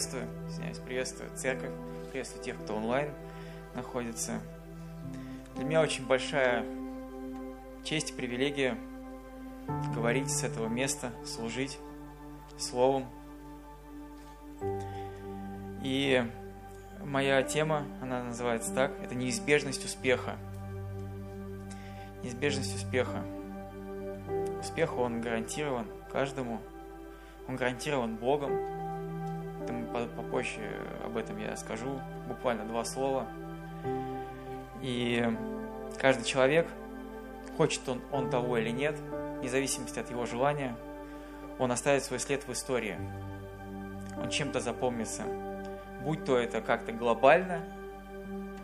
Приветствую, извиняюсь, приветствую церковь, приветствую тех, кто онлайн находится. Для меня очень большая честь и привилегия говорить с этого места, служить словом. И моя тема, она называется так, это неизбежность успеха. Неизбежность успеха. Успех, он гарантирован каждому, он гарантирован Богом. Попозже об этом я скажу, буквально два слова. И каждый человек, хочет он, он того или нет, вне зависимости от его желания, он оставит свой след в истории. Он чем-то запомнится. Будь то это как-то глобально,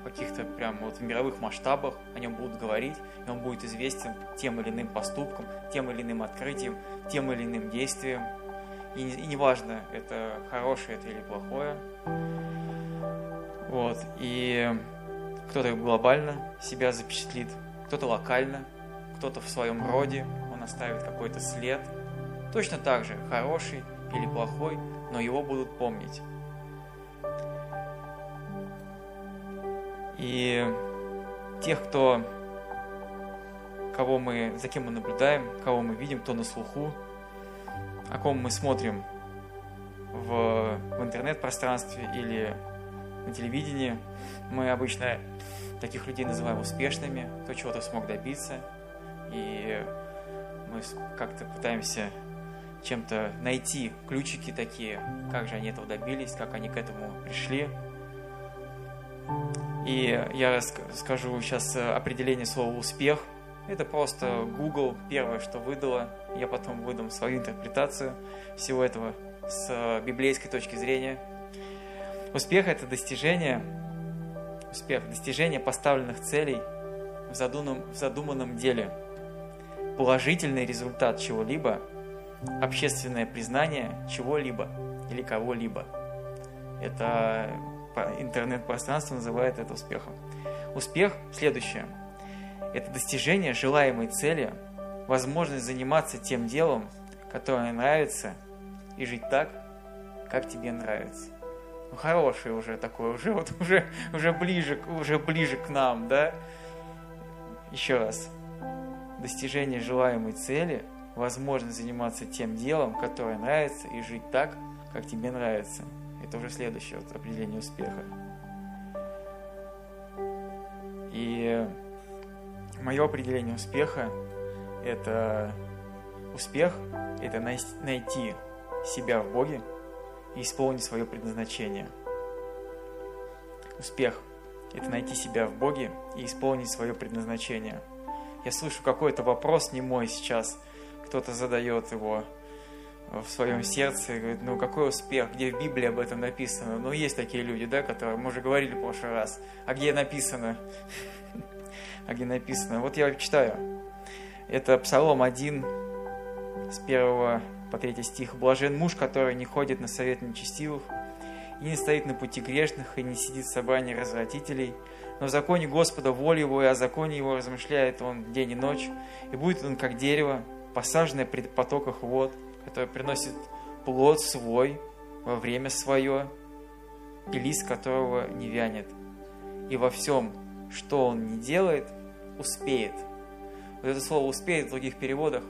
каких-то прям вот в мировых масштабах о нем будут говорить, и он будет известен тем или иным поступком, тем или иным открытием, тем или иным действием. И, и неважно, это хорошее это или плохое. Вот. И кто-то глобально себя запечатлит, кто-то локально, кто-то в своем роде, он оставит какой-то след. Точно так же, хороший или плохой, но его будут помнить. И тех, кто, кого мы, за кем мы наблюдаем, кого мы видим, кто на слуху, о ком мы смотрим в, в интернет-пространстве или на телевидении, мы обычно таких людей называем успешными, кто чего-то смог добиться, и мы как-то пытаемся чем-то найти ключики такие, как же они этого добились, как они к этому пришли. И я скажу сейчас определение слова «успех». Это просто Google первое, что выдало. Я потом выдам свою интерпретацию всего этого с библейской точки зрения. Успех – это достижение, успех, достижение поставленных целей в задуманном, в задуманном деле, положительный результат чего-либо, общественное признание чего-либо или кого-либо. Это интернет-пространство называет это успехом. Успех следующее. Это достижение желаемой цели, возможность заниматься тем делом, которое нравится, и жить так, как тебе нравится. Ну, хороший уже такой, уже вот уже, уже ближе, уже ближе к нам, да? Еще раз. Достижение желаемой цели, возможность заниматься тем делом, которое нравится, и жить так, как тебе нравится. Это уже следующее вот определение успеха. И мое определение успеха – это успех – это найти себя в Боге и исполнить свое предназначение. Успех – это найти себя в Боге и исполнить свое предназначение. Я слышу какой-то вопрос не мой сейчас, кто-то задает его – в своем сердце и говорит, ну какой успех, где в Библии об этом написано? Ну есть такие люди, да, которые, мы уже говорили в прошлый раз, а где написано? А где написано? Вот я читаю. Это Псалом 1 с 1 по 3 стих. «Блажен муж, который не ходит на совет нечестивых, и не стоит на пути грешных, и не сидит в собрании развратителей, но в законе Господа воля его, и о законе его размышляет он день и ночь, и будет он как дерево, посаженное при потоках вод, которое приносит плод свой во время свое, и лист которого не вянет. И во всем, что он не делает, успеет. Вот это слово «успеет» в других переводах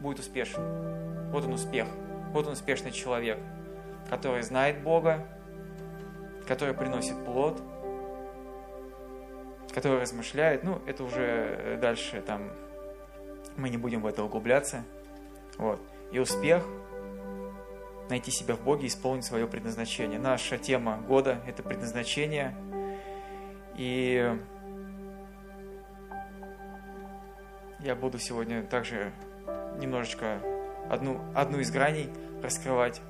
будет успешен. Вот он успех. Вот он успешный человек, который знает Бога, который приносит плод, который размышляет. Ну, это уже дальше там мы не будем в это углубляться. Вот и успех найти себя в Боге исполнить свое предназначение. Наша тема года – это предназначение. И я буду сегодня также немножечко одну, одну из граней раскрывать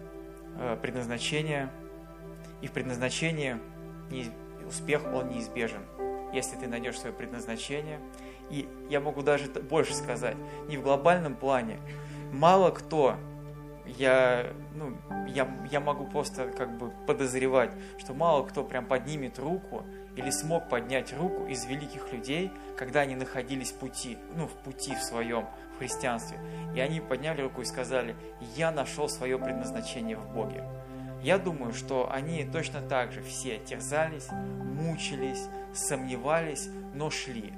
э, предназначение. И в предназначении не, успех, он неизбежен. Если ты найдешь свое предназначение. И я могу даже больше сказать, не в глобальном плане, мало кто, я, ну, я, я могу просто как бы подозревать, что мало кто прям поднимет руку или смог поднять руку из великих людей, когда они находились в пути, ну, в пути в своем, в христианстве. И они подняли руку и сказали, я нашел свое предназначение в Боге. Я думаю, что они точно так же все терзались, мучились, сомневались, но шли.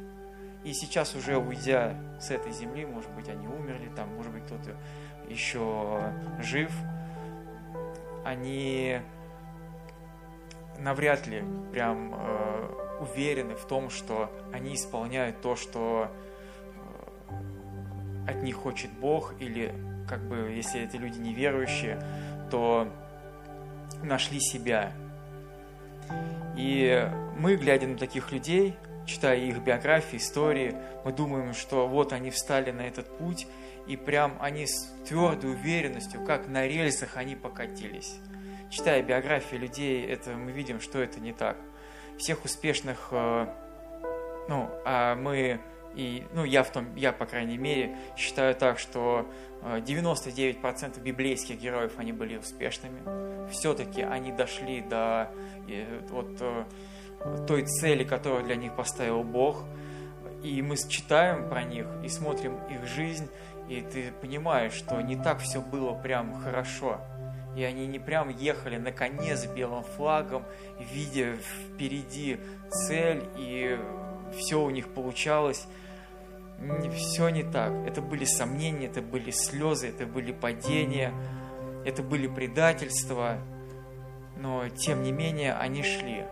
И сейчас уже уйдя с этой земли, может быть, они умерли, там, может быть, кто-то еще жив, они навряд ли прям э, уверены в том, что они исполняют то, что э, от них хочет Бог, или как бы, если эти люди неверующие, то нашли себя. И мы, глядя на таких людей, читая их биографии, истории, мы думаем, что вот они встали на этот путь, и прям они с твердой уверенностью, как на рельсах, они покатились. Читая биографии людей, это мы видим, что это не так. Всех успешных, э, ну, а мы и, ну, я в том, я, по крайней мере, считаю так, что 99% э, библейских героев, они были успешными. Все-таки они дошли до э, вот, той цели, которую для них поставил Бог. И мы читаем про них и смотрим их жизнь, и ты понимаешь, что не так все было прям хорошо. И они не прям ехали на коне с белым флагом, видя впереди цель, и все у них получалось. Все не так. Это были сомнения, это были слезы, это были падения, это были предательства. Но, тем не менее, они шли.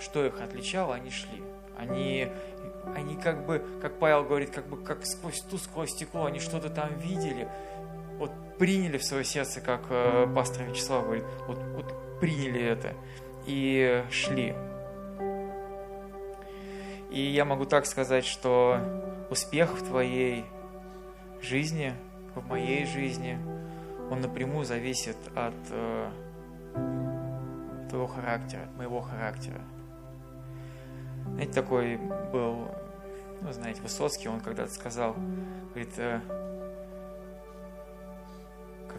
Что их отличало, они шли. Они они как бы, как Павел говорит, как бы как сквозь ту, стекло, они что-то там видели, приняли в свое сердце, как э, пастор Вячеслав говорит, вот, вот приняли это и шли. И я могу так сказать, что успех в твоей жизни, в моей жизни, он напрямую зависит от э, твоего характера, от моего характера. Знаете, такой был, ну, знаете, Высоцкий, он когда-то сказал, говорит, э,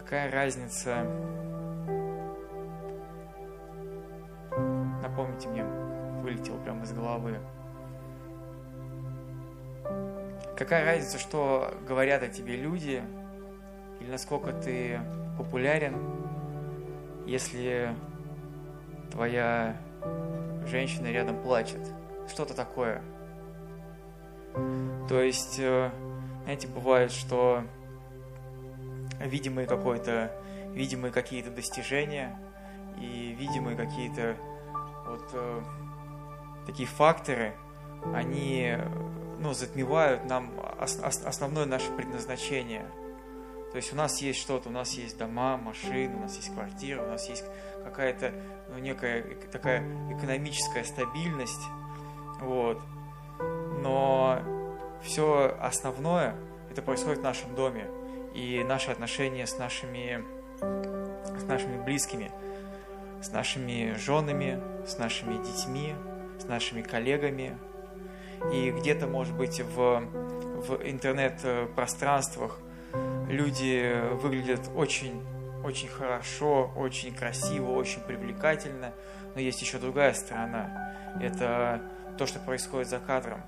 какая разница, напомните мне, вылетел прямо из головы, какая разница, что говорят о тебе люди, или насколько ты популярен, если твоя женщина рядом плачет – что-то такое. То есть, э, знаете, бывает, что видимые какой-то, видимые какие-то достижения и видимые какие-то вот э, такие факторы, они ну, затмевают нам основное наше предназначение. То есть у нас есть что-то, у нас есть дома, машины, у нас есть квартира, у нас есть какая-то ну, некая такая экономическая стабильность, вот. Но все основное, это происходит в нашем доме. И наши отношения с нашими, с нашими близкими, с нашими женами, с нашими детьми, с нашими коллегами. И где-то, может быть, в, в интернет-пространствах люди выглядят очень, очень хорошо, очень красиво, очень привлекательно, но есть еще другая сторона. Это то, что происходит за кадром.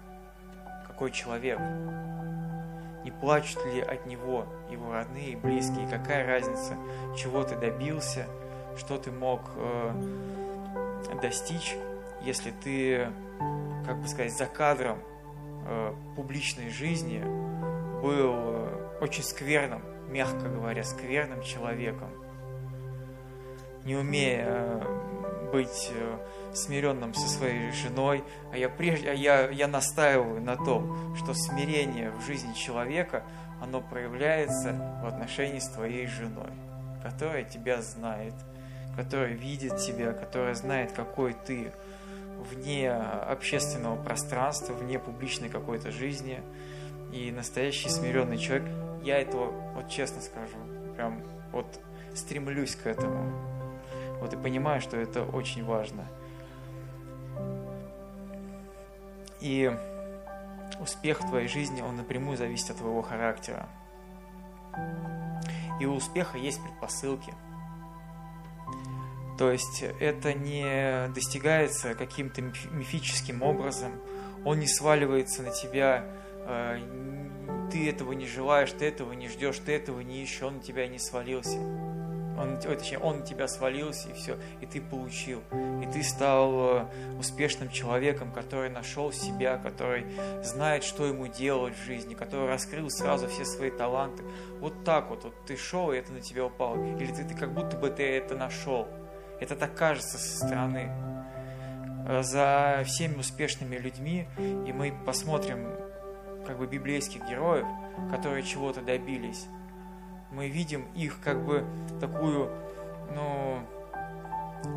Какой человек? Не плачут ли от него его родные и близкие? Какая разница, чего ты добился, что ты мог э, достичь, если ты, как бы сказать, за кадром э, публичной жизни был э, очень скверным, мягко говоря, скверным человеком, не умея э, быть э, смиренным со своей женой, а я, прежде, а я, я настаиваю на том, что смирение в жизни человека, оно проявляется в отношении с твоей женой, которая тебя знает, которая видит тебя, которая знает, какой ты вне общественного пространства, вне публичной какой-то жизни. И настоящий смиренный человек, я этого, вот честно скажу, прям вот стремлюсь к этому. Вот и понимаю, что это очень важно – И успех в твоей жизни, он напрямую зависит от твоего характера. И у успеха есть предпосылки. То есть это не достигается каким-то мифическим образом, он не сваливается на тебя, э, ты этого не желаешь, ты этого не ждешь, ты этого не ищешь, он на тебя не свалился. Он, точнее, он на тебя свалился, и все, и ты получил. И ты стал э, успешным человеком, который нашел себя, который знает, что ему делать в жизни, который раскрыл сразу все свои таланты. Вот так вот, вот ты шел, и это на тебя упало. Или ты, ты как будто бы ты это нашел. Это так кажется со стороны. Э, за всеми успешными людьми, и мы посмотрим как бы библейских героев, которые чего-то добились мы видим их как бы такую, ну,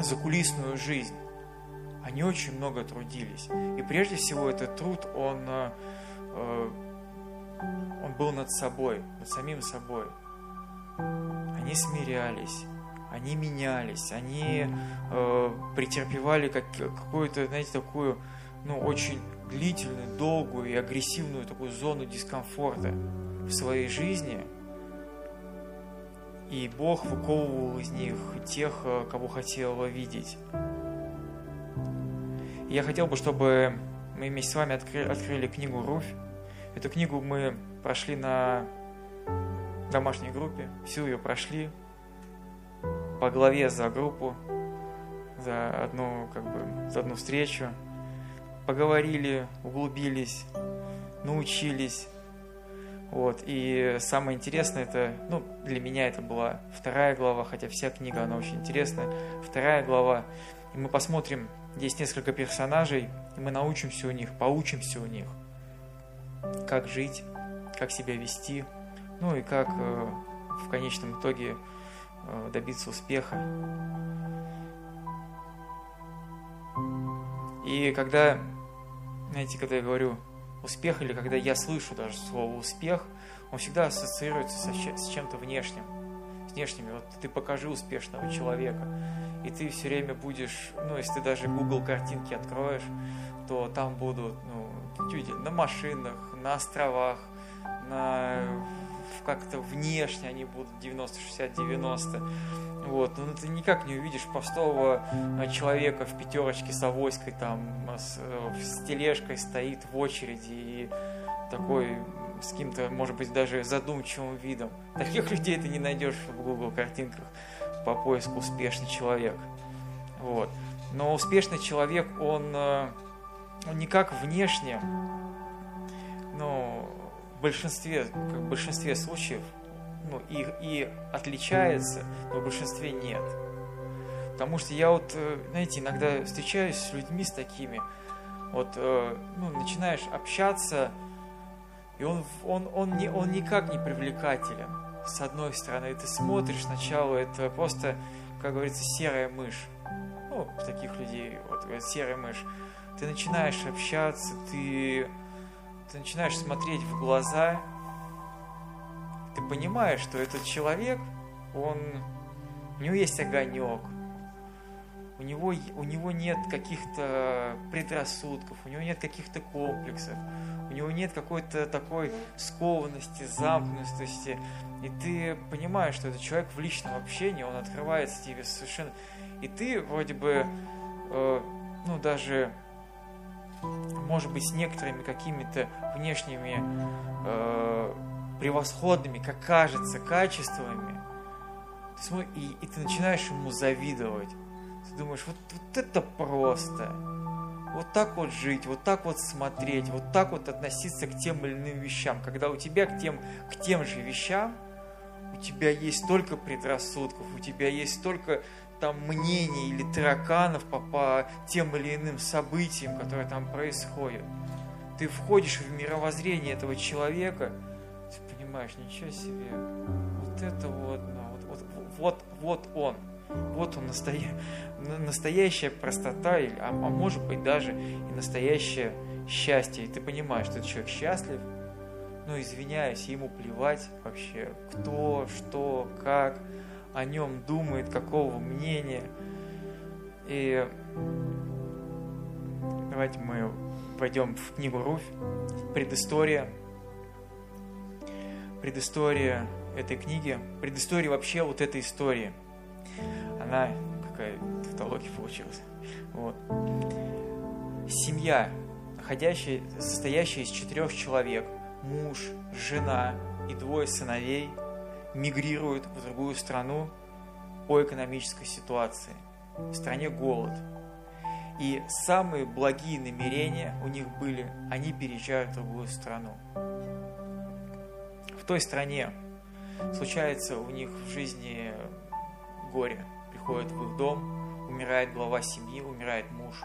закулисную жизнь. Они очень много трудились. И прежде всего этот труд, он, э, он был над собой, над самим собой. Они смирялись, они менялись, они э, претерпевали как, какую-то, знаете, такую, ну, очень длительную, долгую и агрессивную такую зону дискомфорта в своей жизни – и Бог выковывал из них тех, э, кого хотел видеть. я хотел бы, чтобы мы вместе с вами открыли, открыли книгу «Руфь». Эту книгу мы прошли на домашней группе, всю ее прошли по главе за группу, за одну, как бы, за одну встречу. Поговорили, углубились, научились, вот, и самое интересное, это, ну, для меня это была вторая глава, хотя вся книга, она очень интересная. Вторая глава, и мы посмотрим, есть несколько персонажей, и мы научимся у них, поучимся у них, как жить, как себя вести, ну и как э, в конечном итоге э, добиться успеха. И когда, знаете, когда я говорю успех, или когда я слышу даже слово успех, он всегда ассоциируется со, с чем-то внешним. С внешними. Вот ты покажи успешного человека, и ты все время будешь, ну, если ты даже Google картинки откроешь, то там будут, ну, люди на машинах, на островах, на как-то внешне они будут 90, 60, 90. Вот, но ты никак не увидишь простого э, человека в пятерочке с авоськой, там, с, э, с тележкой стоит в очереди и такой с каким-то, может быть, даже задумчивым видом. Таких людей ты не найдешь в Google картинках по поиску успешный человек. Вот. Но успешный человек, он, э, он не внешне, но в большинстве, в большинстве случаев ну, и, и отличается, но в большинстве нет. Потому что я вот, э, знаете, иногда встречаюсь с людьми с такими, вот, э, ну, начинаешь общаться, и он, он, он, не, он никак не привлекателен. С одной стороны, ты смотришь сначала, это просто, как говорится, серая мышь. Ну, таких людей, вот, серая мышь. Ты начинаешь общаться, ты, ты начинаешь смотреть в глаза, ты понимаешь, что этот человек, он, у него есть огонек, у него, у него нет каких-то предрассудков, у него нет каких-то комплексов, у него нет какой-то такой скованности, замкнутости. И ты понимаешь, что этот человек в личном общении, он открывается тебе совершенно... И ты вроде бы, э, ну, даже, может быть, с некоторыми какими-то внешними э, превосходными, как кажется, качествами, ты смотришь, и, и ты начинаешь ему завидовать. Ты думаешь, вот, вот это просто. Вот так вот жить, вот так вот смотреть, вот так вот относиться к тем или иным вещам. Когда у тебя к тем, к тем же вещам, у тебя есть столько предрассудков, у тебя есть столько там мнений или тараканов по, по тем или иным событиям, которые там происходят. Ты входишь в мировоззрение этого человека – понимаешь, ничего себе, вот это вот, ну, вот, вот, вот, вот он, вот он настоя... настоящая простота, а, а может быть даже и настоящее счастье. И ты понимаешь, что этот человек счастлив, ну, извиняюсь, ему плевать вообще, кто, что, как о нем думает, какого мнения. И давайте мы пойдем в книгу Руфь, предыстория, предыстория этой книги, предыстория вообще вот этой истории. Она какая тавтология получилась. Вот. Семья, состоящая из четырех человек, муж, жена и двое сыновей, мигрируют в другую страну по экономической ситуации. В стране голод. И самые благие намерения у них были, они переезжают в другую страну. В той стране случается у них в жизни горе. Приходит в их дом, умирает глава семьи, умирает муж.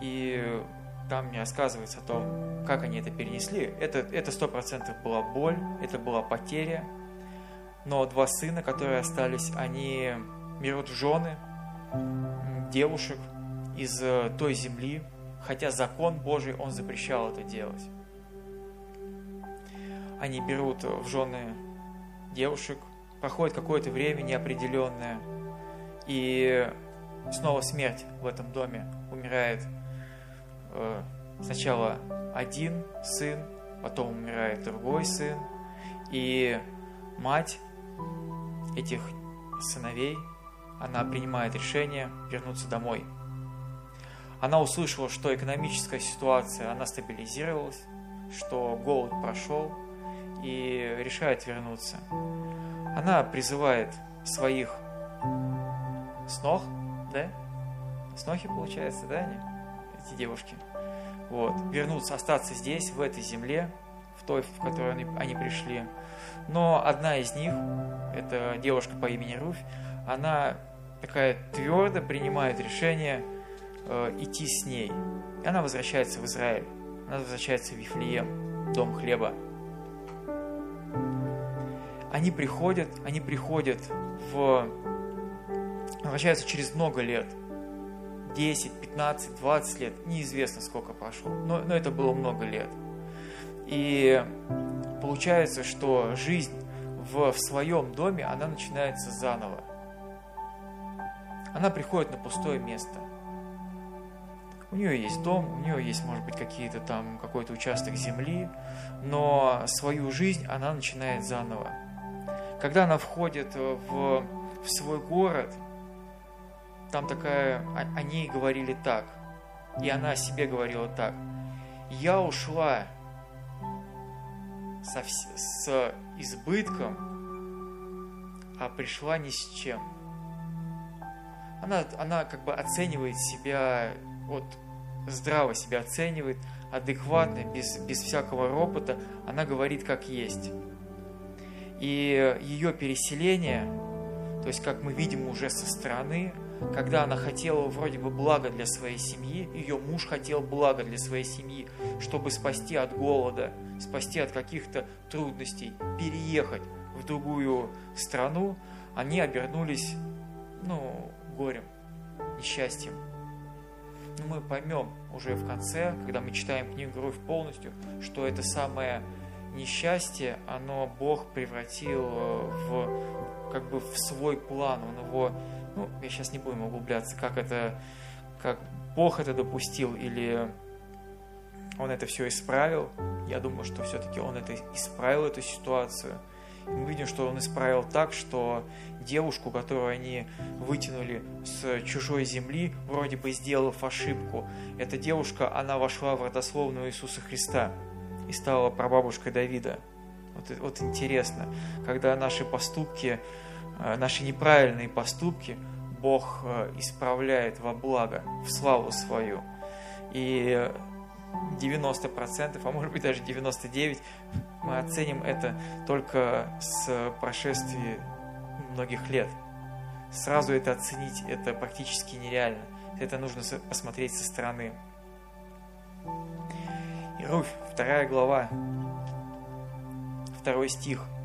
И там не рассказывается о том, как они это перенесли. Это, это 100% была боль, это была потеря. Но два сына, которые остались, они берут в жены девушек из э, той земли, хотя закон Божий, он запрещал это делать. Они берут в жены девушек, проходит какое-то время неопределенное, и снова смерть в этом доме. Умирает э, сначала один сын, потом умирает другой сын, и мать этих сыновей, она принимает решение вернуться домой. Она услышала, что экономическая ситуация, она стабилизировалась, что голод прошел, и решает вернуться. Она призывает своих снох, да? Снохи, получается, да, они? Эти девушки. Вот. Вернуться, остаться здесь, в этой земле, в той, в которой они, они пришли. Но одна из них, это девушка по имени Руфь, она такая твердо принимает решение э, идти с ней. И она возвращается в Израиль. Она возвращается в Вифлеем, дом хлеба. Они приходят, они приходят в... Возвращаются через много лет. 10, 15, 20 лет, неизвестно сколько прошло, но, но это было много лет. И получается, что жизнь в, в своем доме, она начинается заново. Она приходит на пустое место. У нее есть дом, у нее есть, может быть, какие-то там, какой-то участок земли, но свою жизнь она начинает заново. Когда она входит в, в свой город, там такая, о, о ней говорили так, и она о себе говорила так. Я ушла со, с избытком, а пришла ни с чем. Она, она как бы оценивает себя, вот здраво себя оценивает, адекватно, без, без всякого ропота, она говорит как есть. И ее переселение, то есть как мы видим уже со стороны, когда она хотела вроде бы благо для своей семьи, ее муж хотел благо для своей семьи, чтобы спасти от голода, спасти от каких-то трудностей, переехать в другую страну, они обернулись, ну, горем, несчастьем. Но мы поймем уже в конце, когда мы читаем книгу «Руфь» полностью, что это самое несчастье, оно Бог превратил в, как бы в свой план, Он его ну, я сейчас не будем углубляться, как это, как Бог это допустил или Он это все исправил. Я думаю, что все-таки Он это исправил, эту ситуацию. Мы видим, что Он исправил так, что девушку, которую они вытянули с чужой земли, вроде бы сделав ошибку, эта девушка, она вошла в родословную Иисуса Христа и стала прабабушкой Давида. Вот, вот интересно, когда наши поступки наши неправильные поступки Бог э, исправляет во благо, в славу свою. И 90%, а может быть даже 99%, мы оценим это только с прошествия многих лет. Сразу это оценить, это практически нереально. Это нужно посмотреть со стороны. И Руфь, вторая глава, второй стих –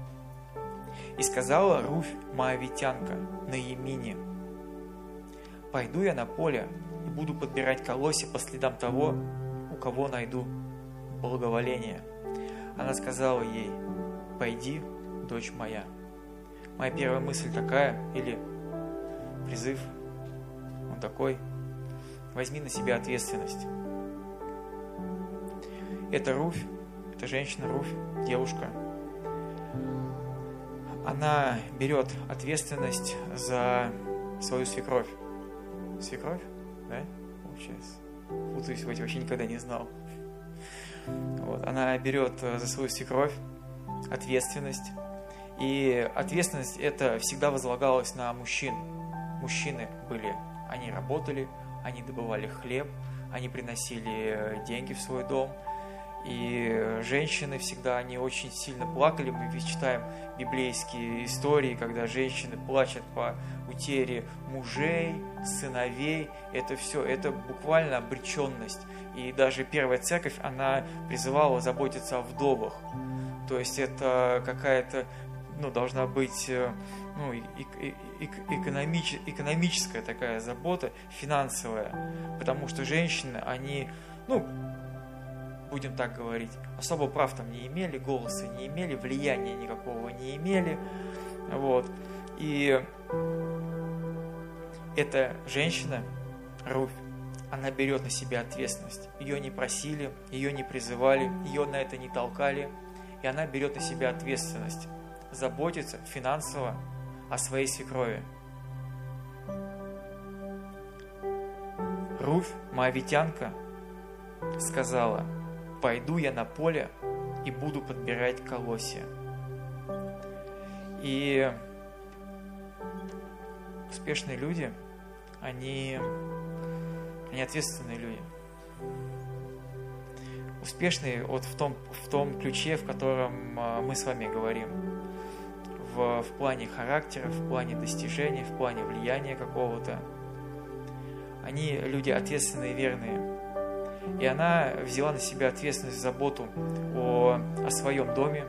и сказала Руфь Моавитянка на Емине, «Пойду я на поле и буду подбирать колосья по следам того, у кого найду благоволение». Она сказала ей, «Пойди, дочь моя». Моя первая мысль такая, или призыв, он такой, возьми на себя ответственность. Это Руфь, это женщина Руфь, девушка – она берет ответственность за свою свекровь. Свекровь? Да? Получается. Путаюсь эти, вообще никогда не знал. Вот. Она берет э, за свою свекровь ответственность И ответственность это всегда возлагалась на мужчин. Мужчины были, они работали, они добывали хлеб, они приносили деньги в свой дом. И женщины всегда, они очень сильно плакали. Мы ведь читаем библейские истории, когда женщины плачут по утере мужей, сыновей. Это все, это буквально обреченность. И даже первая церковь, она призывала заботиться о вдовах. То есть это какая-то, ну, должна быть э, ну, экономич, экономическая такая забота, финансовая. Потому что женщины, они, ну, будем так говорить, особо прав там не имели, голоса не имели, влияния никакого не имели. Вот. И эта женщина, Руфь, она берет на себя ответственность. Ее не просили, ее не призывали, ее на это не толкали. И она берет на себя ответственность. Заботиться финансово о своей свекрови. Руфь, моавитянка, сказала, «Пойду я на поле и буду подбирать колосья». И успешные люди, они они ответственные люди. Успешные вот в том, в том ключе, в котором а, мы с вами говорим. В, в плане характера, в плане достижений, в плане влияния какого-то. Они люди ответственные, верные. И она взяла на себя ответственность, заботу о, о своем доме,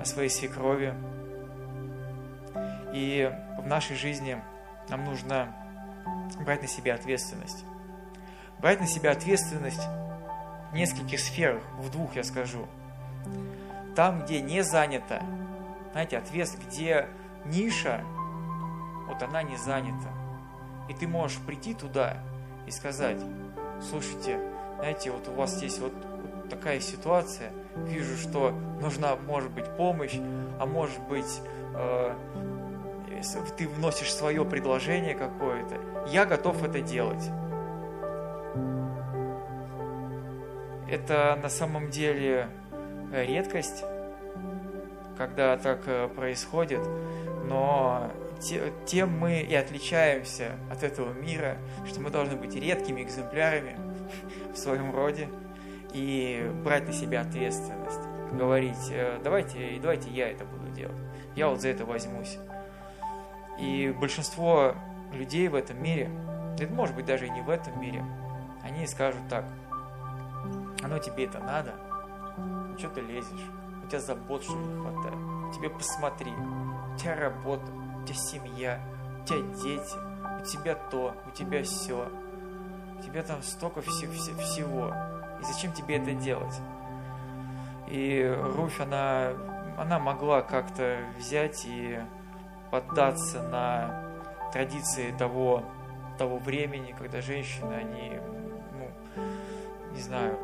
о своей свекрови. И в нашей жизни нам нужно брать на себя ответственность брать на себя ответственность в нескольких сферах, в двух я скажу. Там, где не занято, знаете, ответственность, где ниша, вот она не занята. И ты можешь прийти туда и сказать, слушайте, знаете, вот у вас здесь вот, вот такая ситуация, вижу, что нужна, может быть, помощь, а может быть, э, ты вносишь свое предложение какое-то, я готов это делать. Это на самом деле э, редкость, когда так э, происходит, но тем мы и отличаемся от этого мира, что мы должны быть редкими экземплярами в своем роде и брать на себя ответственность, говорить, э, давайте, давайте я это буду делать, я вот за это возьмусь. И большинство людей в этом мире, это может быть даже и не в этом мире, они скажут так – оно тебе это надо? Ну, что ты лезешь? У тебя забот, что не хватает? Тебе посмотри. У тебя работа, у тебя семья, у тебя дети, у тебя то, у тебя все. У тебя там столько вс- вс- всего. И зачем тебе это делать? И Руфь, она, она могла как-то взять и поддаться на традиции того, того времени, когда женщины, они, ну, не знаю,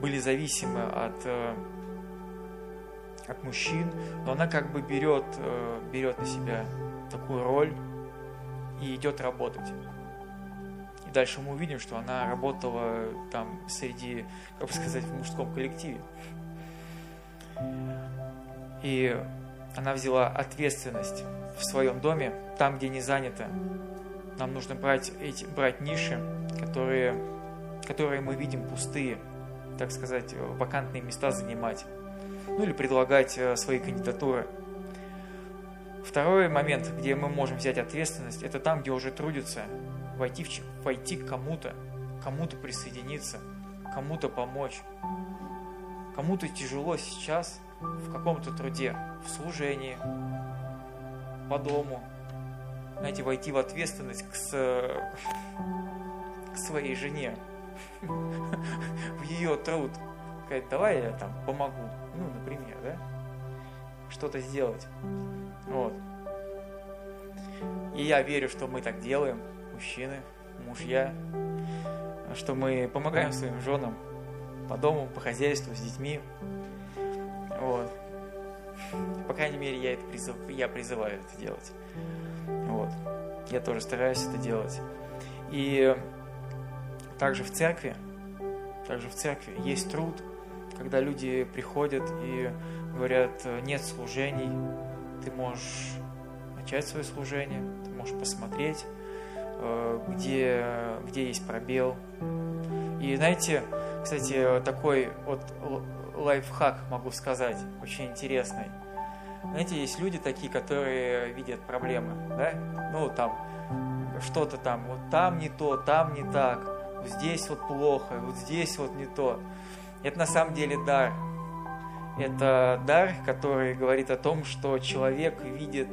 были зависимы от, э, от мужчин, но она как бы берет, э, берет на себя такую роль и идет работать. Дальше мы увидим, что она работала там среди, как бы сказать, в мужском коллективе. И она взяла ответственность в своем доме, там, где не занято. Нам нужно брать, эти, брать ниши, которые, которые мы видим пустые, так сказать, вакантные места занимать. Ну или предлагать э, свои кандидатуры. Второй момент, где мы можем взять ответственность, это там, где уже трудятся, войти, в, войти к кому-то, кому-то присоединиться, кому-то помочь. Кому-то тяжело сейчас в каком-то труде, в служении, по дому. Знаете, войти в ответственность к, с, к своей жене, в ее труд. Сказать, давай я там помогу. Ну, например, да? Что-то сделать. Вот. И я верю, что мы так делаем, мужчины, мужья, что мы помогаем своим женам по дому, по хозяйству, с детьми. Вот. По крайней мере, я, это призыв, я призываю это делать. Вот. Я тоже стараюсь это делать. И также в церкви, также в церкви есть труд, когда люди приходят и говорят, нет служений, ты можешь начать свое служение, ты можешь посмотреть, где, где есть пробел. И знаете, кстати, такой вот лайфхак могу сказать, очень интересный. Знаете, есть люди такие, которые видят проблемы, да? Ну, там, что-то там, вот там не то, там не так, вот здесь вот плохо, вот здесь вот не то. Это на самом деле дар. Это дар, который говорит о том, что человек видит,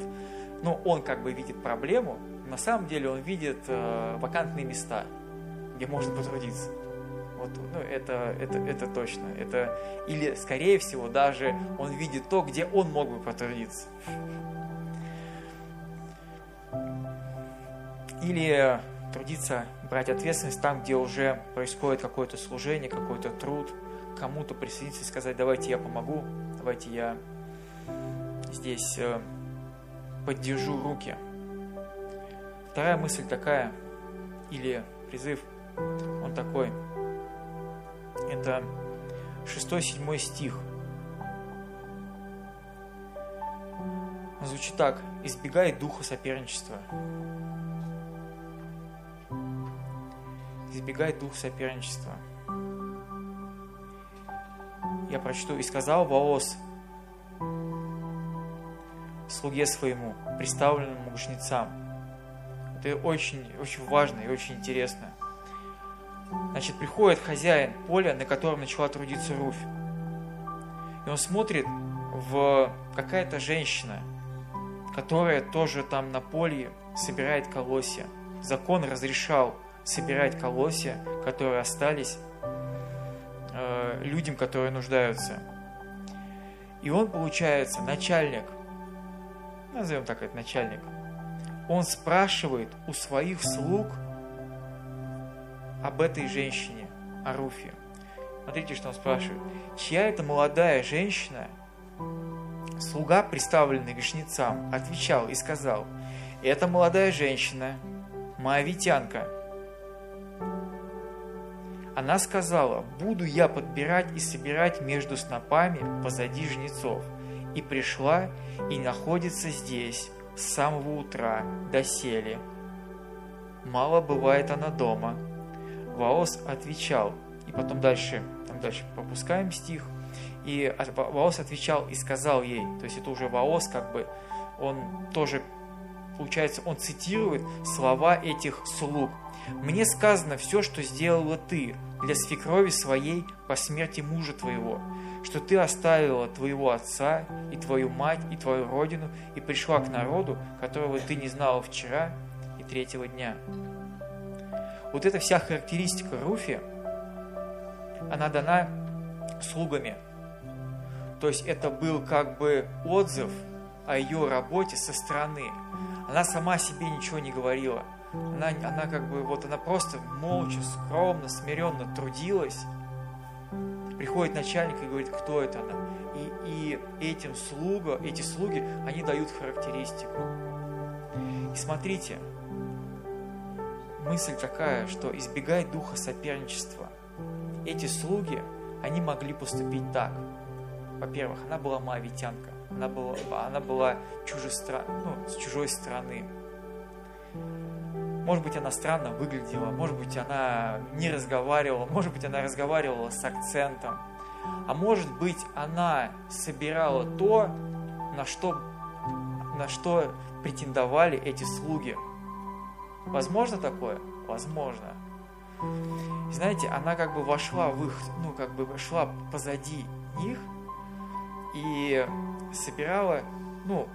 ну, он как бы видит проблему, на самом деле он видит э, вакантные места, где можно потрудиться. Вот, ну, это, это, это точно. Это, или, скорее всего, даже он видит то, где он мог бы потрудиться. Или трудиться, брать ответственность там, где уже происходит какое-то служение, какой-то труд, кому-то присоединиться и сказать, давайте я помогу, давайте я здесь э, поддержу руки. Вторая мысль такая, или призыв, он такой – это 6-7 стих. Звучит так. «Избегай духа соперничества». Избегай дух соперничества. Я прочту. «И сказал Воос слуге своему, представленному к жнецам». Это очень, очень важно и очень интересно. Значит, приходит хозяин поля, на котором начала трудиться Руфь. И он смотрит в какая-то женщина, которая тоже там на поле собирает колосья. Закон разрешал собирать колосья, которые остались э, людям, которые нуждаются. И он, получается, начальник, назовем так это начальник, он спрашивает у своих слуг – об этой женщине, о Руфе. Смотрите, что он спрашивает. Чья это молодая женщина, слуга, представленный жнецам, отвечал и сказал, это молодая женщина, моавитянка. Она сказала, буду я подбирать и собирать между снопами позади жнецов. И пришла и находится здесь с самого утра до сели. Мало бывает она дома, Ваос отвечал, и потом дальше, там дальше попускаем стих, и Ваос отвечал и сказал ей, то есть это уже Ваос как бы, он тоже, получается, он цитирует слова этих слуг. «Мне сказано все, что сделала ты для свекрови своей по смерти мужа твоего, что ты оставила твоего отца и твою мать и твою родину и пришла к народу, которого ты не знала вчера и третьего дня» вот эта вся характеристика Руфи, она дана слугами. То есть это был как бы отзыв о ее работе со стороны. Она сама себе ничего не говорила. Она, она как бы, вот она просто молча, скромно, смиренно трудилась. Приходит начальник и говорит, кто это она. И, и этим слуга, эти слуги, они дают характеристику. И смотрите, мысль такая, что избегай духа соперничества. Эти слуги, они могли поступить так. Во-первых, она была моавитянка, она была, она была чужестра... ну, с чужой страны. Может быть, она странно выглядела, может быть, она не разговаривала, может быть, она разговаривала с акцентом, а может быть, она собирала то, на что, на что претендовали эти слуги – Возможно такое? Возможно. Знаете, она как бы вошла в их, ну, как бы шла позади них и собирала, ну,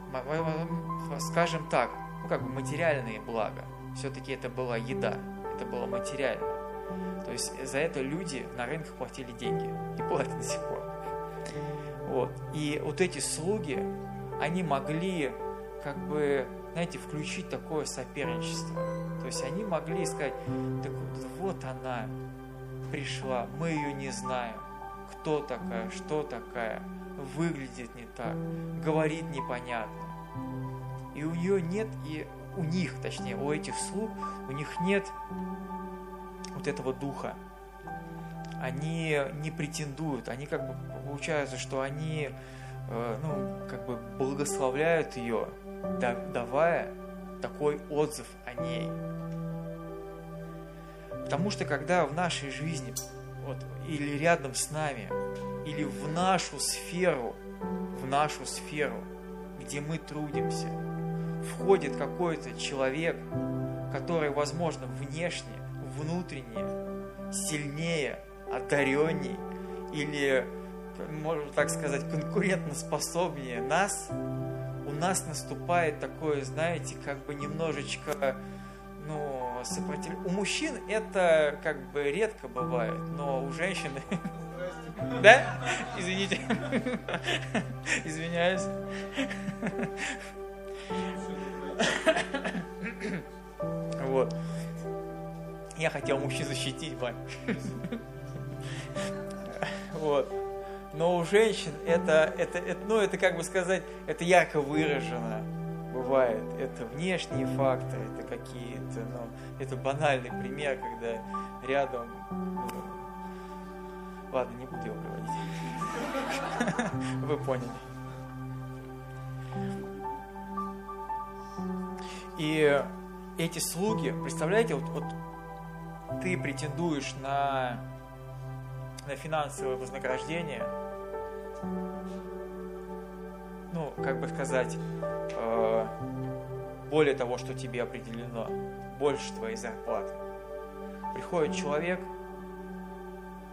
скажем так, ну, как бы материальные блага. Все-таки это была еда, это было материально. То есть за это люди на рынках платили деньги и платят до сих пор. Вот. И вот эти слуги, они могли как бы знаете, включить такое соперничество. То есть они могли сказать, так вот она пришла, мы ее не знаем, кто такая, что такая, выглядит не так, говорит непонятно. И у нее нет, и у них, точнее, у этих слуг, у них нет вот этого духа. Они не претендуют, они как бы получается, что они э, ну, как бы благословляют ее, давая такой отзыв о ней. Потому что когда в нашей жизни, вот, или рядом с нами, или в нашу сферу, в нашу сферу, где мы трудимся, входит какой-то человек, который, возможно, внешне, внутренне, сильнее, одаренней или, можно так сказать, конкурентоспособнее нас, у нас наступает такое, знаете, как бы немножечко, ну, сопротивление. У мужчин это как бы редко бывает, но у женщин... Да? Извините. Извиняюсь. Вот. Я хотел мужчин защитить, Вань. Вот. Но у женщин это, это, это, ну, это как бы сказать, это ярко выражено бывает. Это внешние факторы, это какие-то, ну, это банальный пример, когда рядом, ну, ладно, не буду его приводить. Вы поняли. И эти слуги, представляете, вот, вот ты претендуешь на, на финансовое вознаграждение, ну, как бы сказать, э, более того, что тебе определено, больше твоей зарплаты. Приходит человек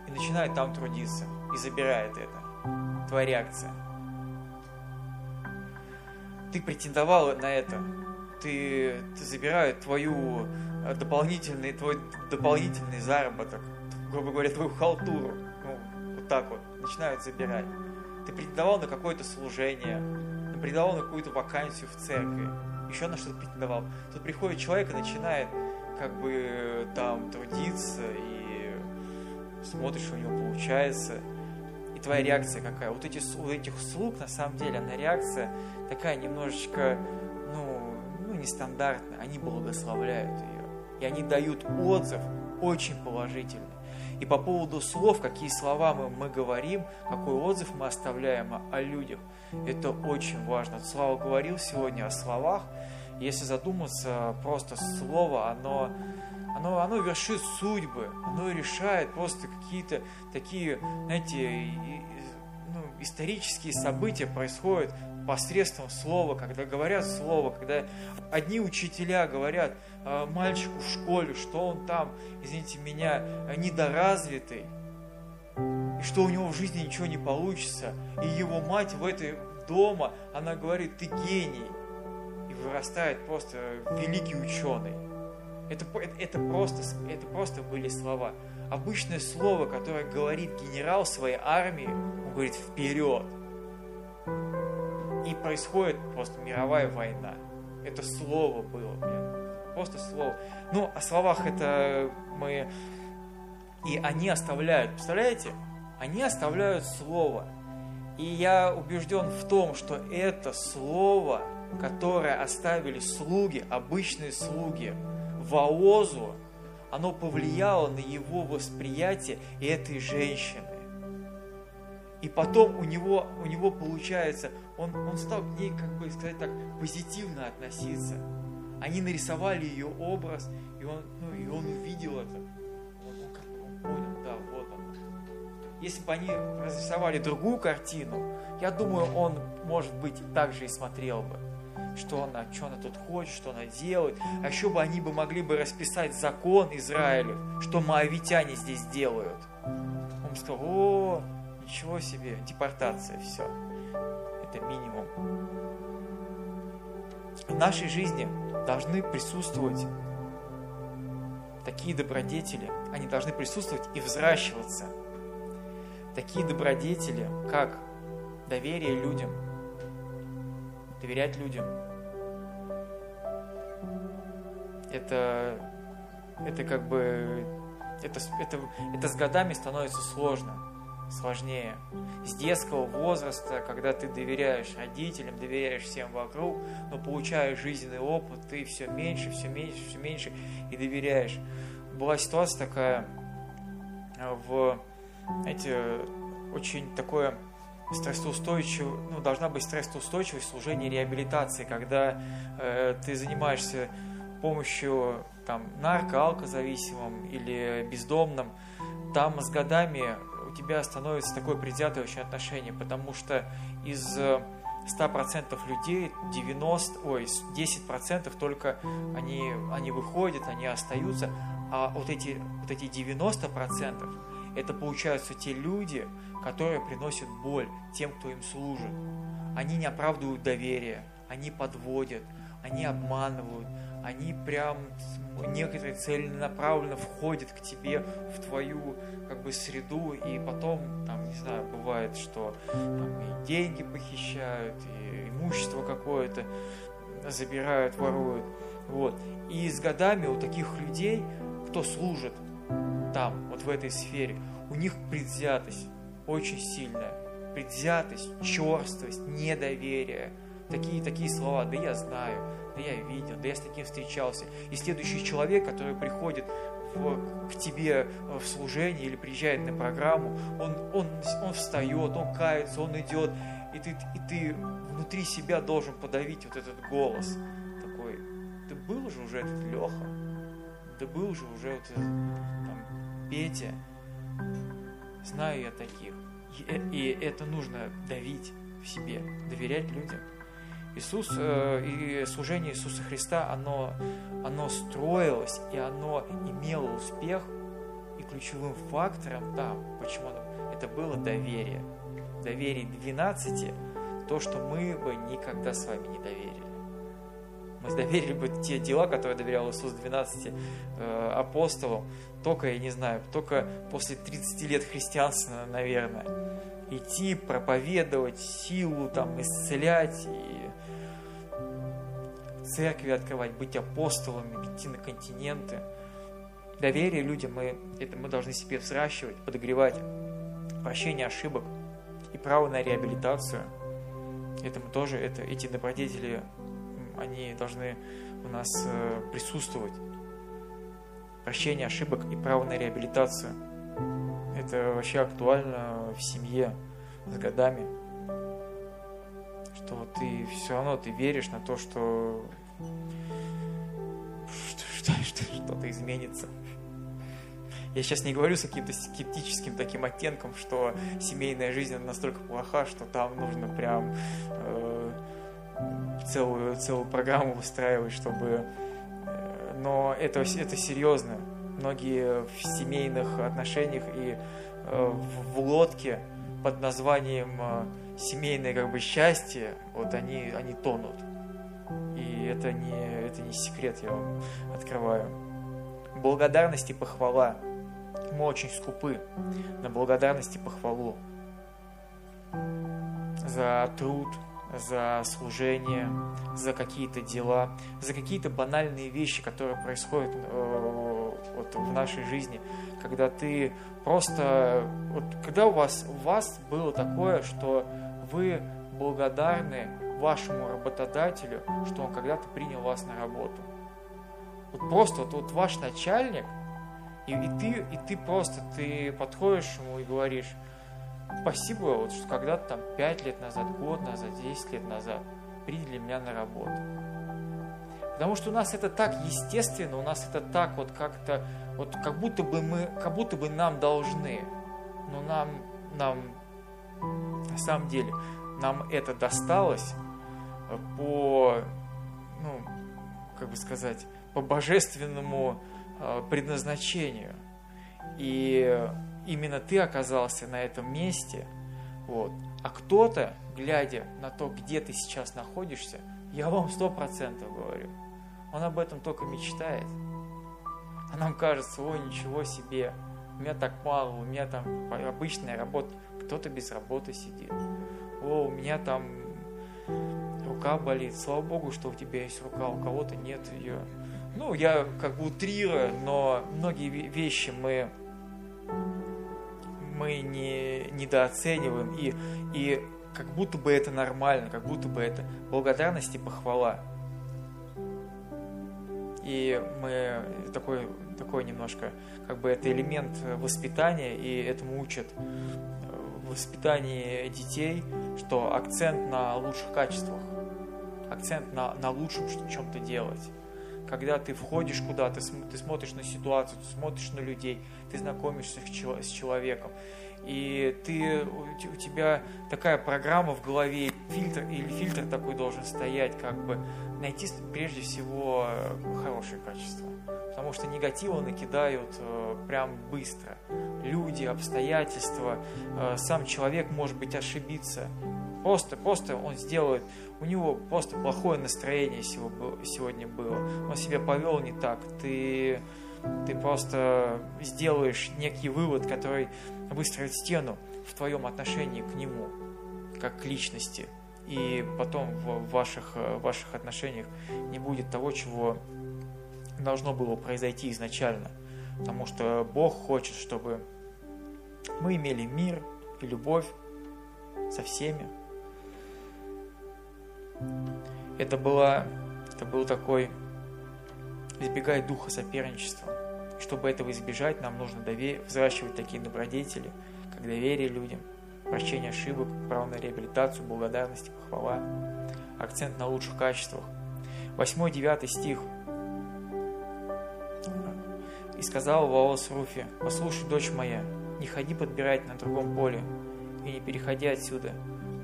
и начинает там трудиться, и забирает это. Твоя реакция. Ты претендовал на это, ты, ты забирают твою э, дополнительный, твой дополнительный заработок, грубо говоря, твою халтуру, ну, вот так вот, начинают забирать. Ты претендовал на какое-то служение, претендовал на какую-то вакансию в церкви, еще на что-то претендовал. Тут приходит человек и начинает как бы там трудиться, и смотришь, что у него получается, и твоя реакция какая. Вот эти, у этих слуг, на самом деле, она реакция такая немножечко нестандартно, они благословляют ее. И они дают отзыв очень положительный. И по поводу слов, какие слова мы, мы говорим, какой отзыв мы оставляем о, о людях, это очень важно. Слава говорил сегодня о словах. Если задуматься, просто слово, оно, оно, оно вершит судьбы, оно решает просто какие-то такие, знаете, ну, исторические события происходят посредством слова, когда говорят слово, когда одни учителя говорят э, мальчику в школе, что он там, извините меня, недоразвитый, и что у него в жизни ничего не получится, и его мать в этой дома, она говорит, ты гений, и вырастает просто великий ученый. Это, это, это, просто, это просто были слова. Обычное слово, которое говорит генерал своей армии, он говорит вперед. И происходит просто мировая война. Это слово было, блин. Просто слово. Ну, о словах это мы... И они оставляют, представляете? Они оставляют слово. И я убежден в том, что это слово, которое оставили слуги, обычные слуги, Ваозу, оно повлияло на его восприятие этой женщины. И потом у него, у него получается, он, он стал к ней, как бы сказать так, позитивно относиться. Они нарисовали ее образ, и он, ну, и он увидел это. Он, он, как он понял, да, вот он. Если бы они разрисовали другую картину, я думаю, он, может быть, так же и смотрел бы что она, что она тут хочет, что она делает. А еще бы они бы могли бы расписать закон Израилев, что моавитяне здесь делают. Он сказал, о, ничего себе, депортация, все это минимум. В нашей жизни должны присутствовать такие добродетели, они должны присутствовать и взращиваться. Такие добродетели, как доверие людям, доверять людям. Это, это как бы, это, это, это с годами становится сложно сложнее. С детского возраста, когда ты доверяешь родителям, доверяешь всем вокруг, но получаешь жизненный опыт, ты все меньше, все меньше, все меньше и доверяешь. Была ситуация такая э, в эти очень такое стрессоустойчив, ну, должна быть стрессоустойчивость служения реабилитации, когда э, ты занимаешься помощью там, нарко, алкозависимым или бездомным, там с годами тебя становится такое предвзятое очень отношение, потому что из 100% людей 90, ой, 10% только они, они выходят, они остаются, а вот эти, вот эти 90% это получаются те люди, которые приносят боль тем, кто им служит. Они не оправдывают доверие, они подводят, они обманывают, они прям некоторые целенаправленно входят к тебе в твою как бы среду, и потом, там, не знаю, бывает, что там, и деньги похищают, и имущество какое-то забирают, воруют. Вот. И с годами у таких людей, кто служит там, вот в этой сфере, у них предвзятость очень сильная. Предвзятость, черствость, недоверие. Такие, такие слова, да я знаю, да я видел, да я с таким встречался. И следующий человек, который приходит в, к тебе в служение или приезжает на программу, он, он, он встает, он кается, он идет, и ты, и ты внутри себя должен подавить вот этот голос такой, ты был же уже этот Леха, ты был же уже вот этот, там, Петя, знаю я таких. И, и это нужно давить в себе, доверять людям. Иисус э, и служение Иисуса Христа, оно, оно строилось и оно имело успех, и ключевым фактором там, почему это было доверие. Доверие 12, то, что мы бы никогда с вами не доверили. Мы доверили бы те дела, которые доверял Иисус 12 э, апостолам, только, я не знаю, только после 30 лет христианства, наверное. Идти, проповедовать, силу там исцелять и церкви открывать, быть апостолами, идти на континенты. Доверие людям мы, это мы должны себе взращивать, подогревать. Прощение ошибок и право на реабилитацию. Это мы тоже, это, эти добродетели, они должны у нас э, присутствовать. Прощение ошибок и право на реабилитацию. Это вообще актуально в семье с годами что ты все равно ты веришь на то, что, что, что, что-то изменится. Я сейчас не говорю с каким-то скептическим таким оттенком, что семейная жизнь настолько плоха, что там нужно прям э, целую, целую программу выстраивать, чтобы... Э, но это, это серьезно. Многие в семейных отношениях и э, в, лодке под названием э, семейное как бы счастье, вот они, они тонут. И это не, это не секрет, я вам открываю. Благодарность и похвала. Мы очень скупы на благодарность и похвалу за труд, за служение, за какие-то дела, за какие-то банальные вещи, которые происходят э, вот в нашей жизни, когда ты просто, вот когда у вас, у вас было такое, что вы благодарны вашему работодателю, что он когда-то принял вас на работу. Вот просто вот, вот ваш начальник, и, и, ты, и ты просто ты подходишь ему и говоришь, спасибо, вот, что когда-то там 5 лет назад, год назад, 10 лет назад приняли меня на работу. Потому что у нас это так естественно, у нас это так вот как-то, вот как будто бы мы, как будто бы нам должны. Но нам, нам на самом деле нам это досталось по, ну, как бы сказать, по божественному э, предназначению. И именно ты оказался на этом месте, вот. А кто-то, глядя на то, где ты сейчас находишься, я вам сто процентов говорю, он об этом только мечтает. А нам кажется, ой, ничего себе, у меня так мало, у меня там обычная работа кто-то без работы сидит. О, у меня там рука болит. Слава богу, что у тебя есть рука, у кого-то нет ее. Ну, я как бы утрирую, но многие вещи мы, мы не, недооцениваем. И, и как будто бы это нормально, как будто бы это благодарность и похвала. И мы такой, такой немножко, как бы это элемент воспитания, и этому учат в воспитании детей, что акцент на лучших качествах, акцент на, на лучшем чем-то делать. Когда ты входишь куда-то, ты смотришь на ситуацию, ты смотришь на людей, ты знакомишься с человеком, и ты, у тебя такая программа в голове, фильтр или фильтр такой должен стоять, как бы найти прежде всего хорошие качества. Потому что негатива накидают э, прям быстро. Люди, обстоятельства, э, сам человек может быть ошибиться. Просто, просто он сделает, у него просто плохое настроение сегодня было. Он себя повел не так. Ты, ты просто сделаешь некий вывод, который выстроит стену в твоем отношении к нему, как к личности. И потом в ваших, в ваших отношениях не будет того, чего должно было произойти изначально. Потому что Бог хочет, чтобы мы имели мир и любовь со всеми. Это, была, это был такой избегай духа соперничества. Чтобы этого избежать, нам нужно довер... взращивать такие добродетели, как доверие людям, прощение ошибок, право на реабилитацию, благодарность, похвала, акцент на лучших качествах. 8-9 стих. «И сказал Ваос Руфи, послушай, дочь моя, не ходи подбирать на другом поле, и не переходи отсюда,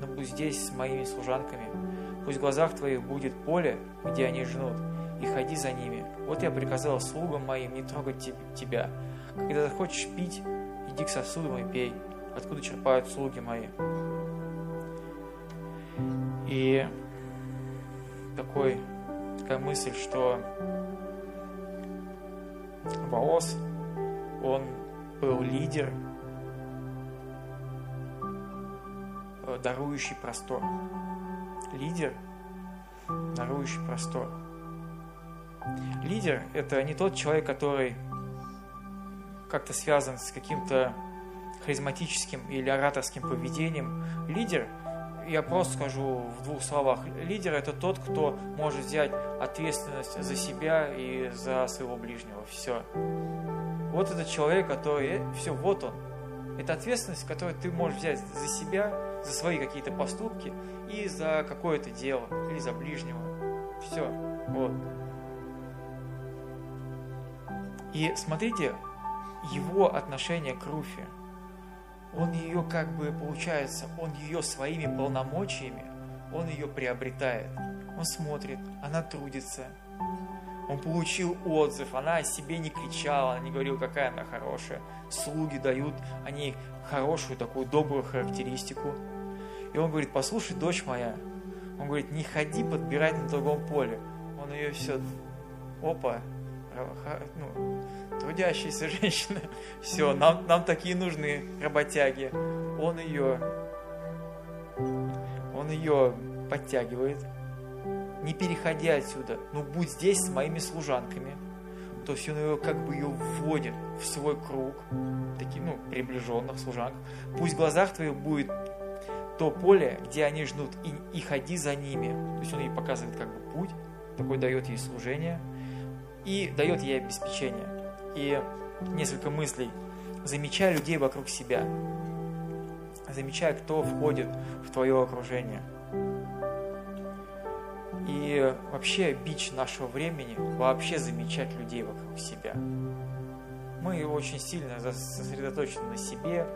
но будь здесь с моими служанками. Пусть в глазах твоих будет поле, где они жнут, и ходи за ними. Вот я приказал слугам моим не трогать тебя. Когда захочешь пить, иди к сосудам и пей, откуда черпают слуги мои. И такой, такая мысль, что Ваос, он был лидер, э, дарующий простор. Лидер, дарующий простор. Лидер – это не тот человек, который как-то связан с каким-то харизматическим или ораторским поведением. Лидер, я просто скажу в двух словах, лидер – это тот, кто может взять ответственность за себя и за своего ближнего. Все. Вот этот человек, который, э, все, вот он. Это ответственность, которую ты можешь взять за себя, за свои какие-то поступки и за какое-то дело, или за ближнего. Все. Вот. И смотрите, его отношение к Руфе, он ее как бы, получается, он ее своими полномочиями, он ее приобретает. Он смотрит, она трудится, он получил отзыв, она о себе не кричала, она не говорила, какая она хорошая. Слуги дают они хорошую такую добрую характеристику. И он говорит, послушай, дочь моя, он говорит, не ходи подбирать на другом поле. Он ее все, опа, ну, трудящаяся женщина, все, нам, нам такие нужны работяги. Он ее, он ее подтягивает, не переходи отсюда, но будь здесь с моими служанками. То есть он ее как бы ее вводит в свой круг, таких, ну, приближенных служанок. Пусть в глазах твоих будет то поле, где они ждут, и, и ходи за ними. То есть он ей показывает как бы путь, такой дает ей служение – и дает ей обеспечение. И несколько мыслей. Замечай людей вокруг себя. Замечай, кто входит в твое окружение. И вообще бич нашего времени вообще замечать людей вокруг себя. Мы очень сильно сосредоточены на себе,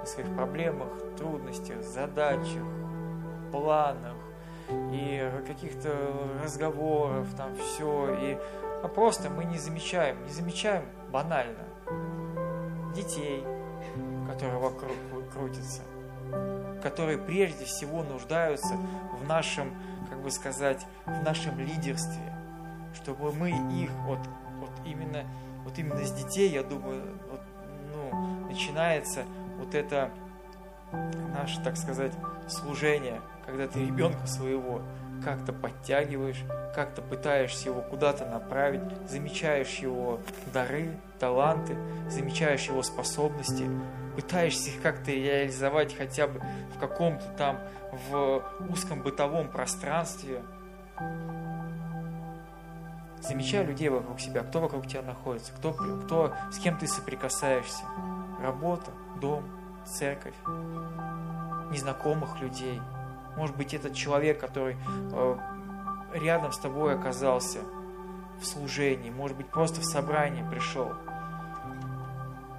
на своих проблемах, трудностях, задачах, планах и каких-то разговоров, там все. И а просто мы не замечаем, не замечаем банально детей, которые вокруг крутятся, которые прежде всего нуждаются в нашем, как бы сказать, в нашем лидерстве, чтобы мы их вот, вот именно вот именно с детей, я думаю, вот, ну, начинается вот это наше, так сказать, служение, когда ты ребенка своего как-то подтягиваешь, как-то пытаешься его куда-то направить, замечаешь его дары, таланты, замечаешь его способности, пытаешься их как-то реализовать хотя бы в каком-то там в узком бытовом пространстве. Замечай людей вокруг себя, кто вокруг тебя находится, кто, кто, с кем ты соприкасаешься. Работа, дом, церковь, незнакомых людей. Может быть, этот человек, который э, рядом с тобой оказался в служении, может быть, просто в собрании пришел.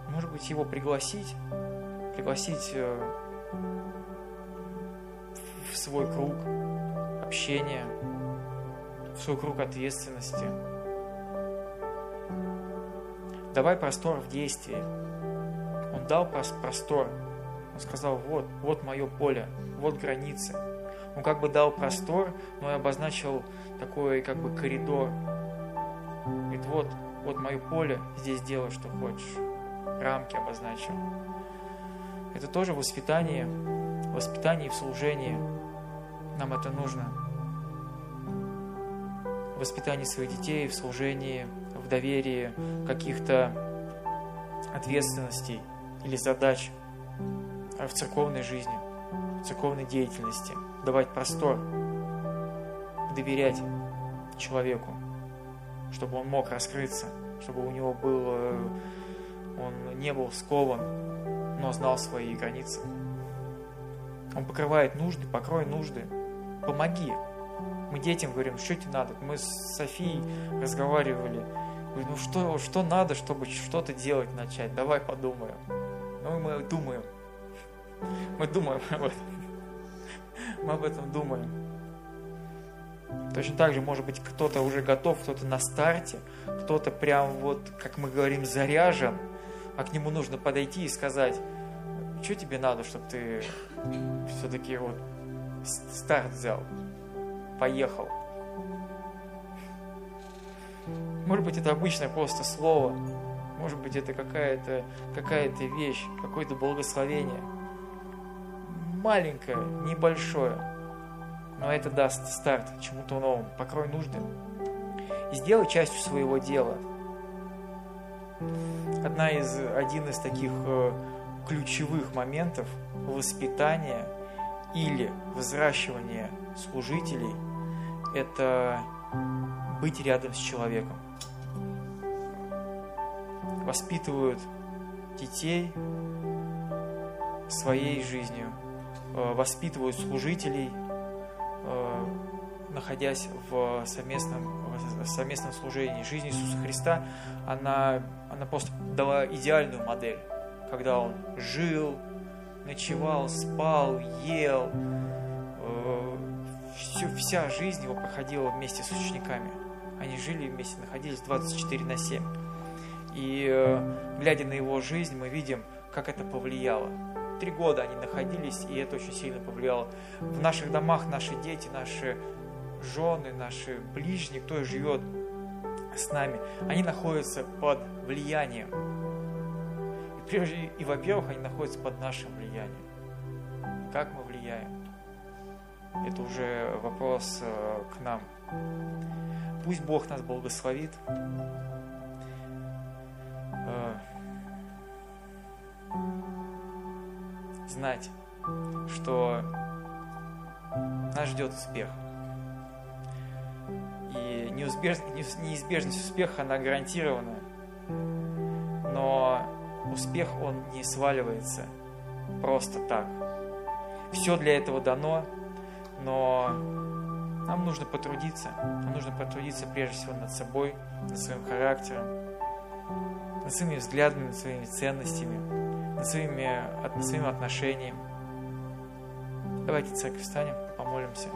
Может быть, его пригласить, пригласить э, в свой круг общения, в свой круг ответственности. Давай простор в действии. Он дал простор. Он сказал, вот, вот мое поле, вот границы. Он как бы дал простор, но и обозначил такой как бы коридор. Говорит, вот, вот мое поле, здесь делай, что хочешь. Рамки обозначил. Это тоже воспитание, воспитание в служении. Нам это нужно. Воспитание своих детей в служении, в доверии каких-то ответственностей или задач в церковной жизни, в церковной деятельности. Давать простор, доверять человеку, чтобы он мог раскрыться, чтобы у него был, э, он не был скован, но знал свои границы. Он покрывает нужды, покрой нужды, помоги. Мы детям говорим, что тебе надо. Мы с Софией разговаривали. Говорю, ну что, что надо, чтобы что-то делать начать? Давай подумаем. Ну мы думаем. Мы думаем об этом. Мы об этом думаем. Точно так же, может быть, кто-то уже готов, кто-то на старте, кто-то прям вот, как мы говорим, заряжен, а к нему нужно подойти и сказать, что тебе надо, чтобы ты все-таки вот старт взял, поехал. Может быть, это обычное просто слово, может быть, это какая-то какая вещь, какое-то благословение. Маленькое, небольшое, но это даст старт чему-то новому. Покрой нужды. И сделай частью своего дела. Одна из, один из таких э, ключевых моментов воспитания или взращивания служителей – это быть рядом с человеком. Воспитывают детей своей жизнью, воспитывают служителей, э, находясь в совместном, в совместном служении. Жизнь Иисуса Христа, она, она просто дала идеальную модель когда он жил, ночевал, спал, ел. Э, всю, вся жизнь его проходила вместе с учениками. Они жили вместе, находились 24 на 7. И э, глядя на его жизнь, мы видим, как это повлияло. Три года они находились, и это очень сильно повлияло. В наших домах наши дети, наши жены, наши ближние, кто живет с нами, они находятся под влиянием прежде и, во-первых, они находятся под нашим влиянием. Как мы влияем? Это уже вопрос э, к нам. Пусть Бог нас благословит. Э, знать, что нас ждет успех. И неизбежность успеха, она гарантирована. Но успех, он не сваливается просто так. Все для этого дано, но нам нужно потрудиться. Нам нужно потрудиться прежде всего над собой, над своим характером, над своими взглядами, над своими ценностями, своими, над своими отношениями. Давайте, церковь, встанем, помолимся.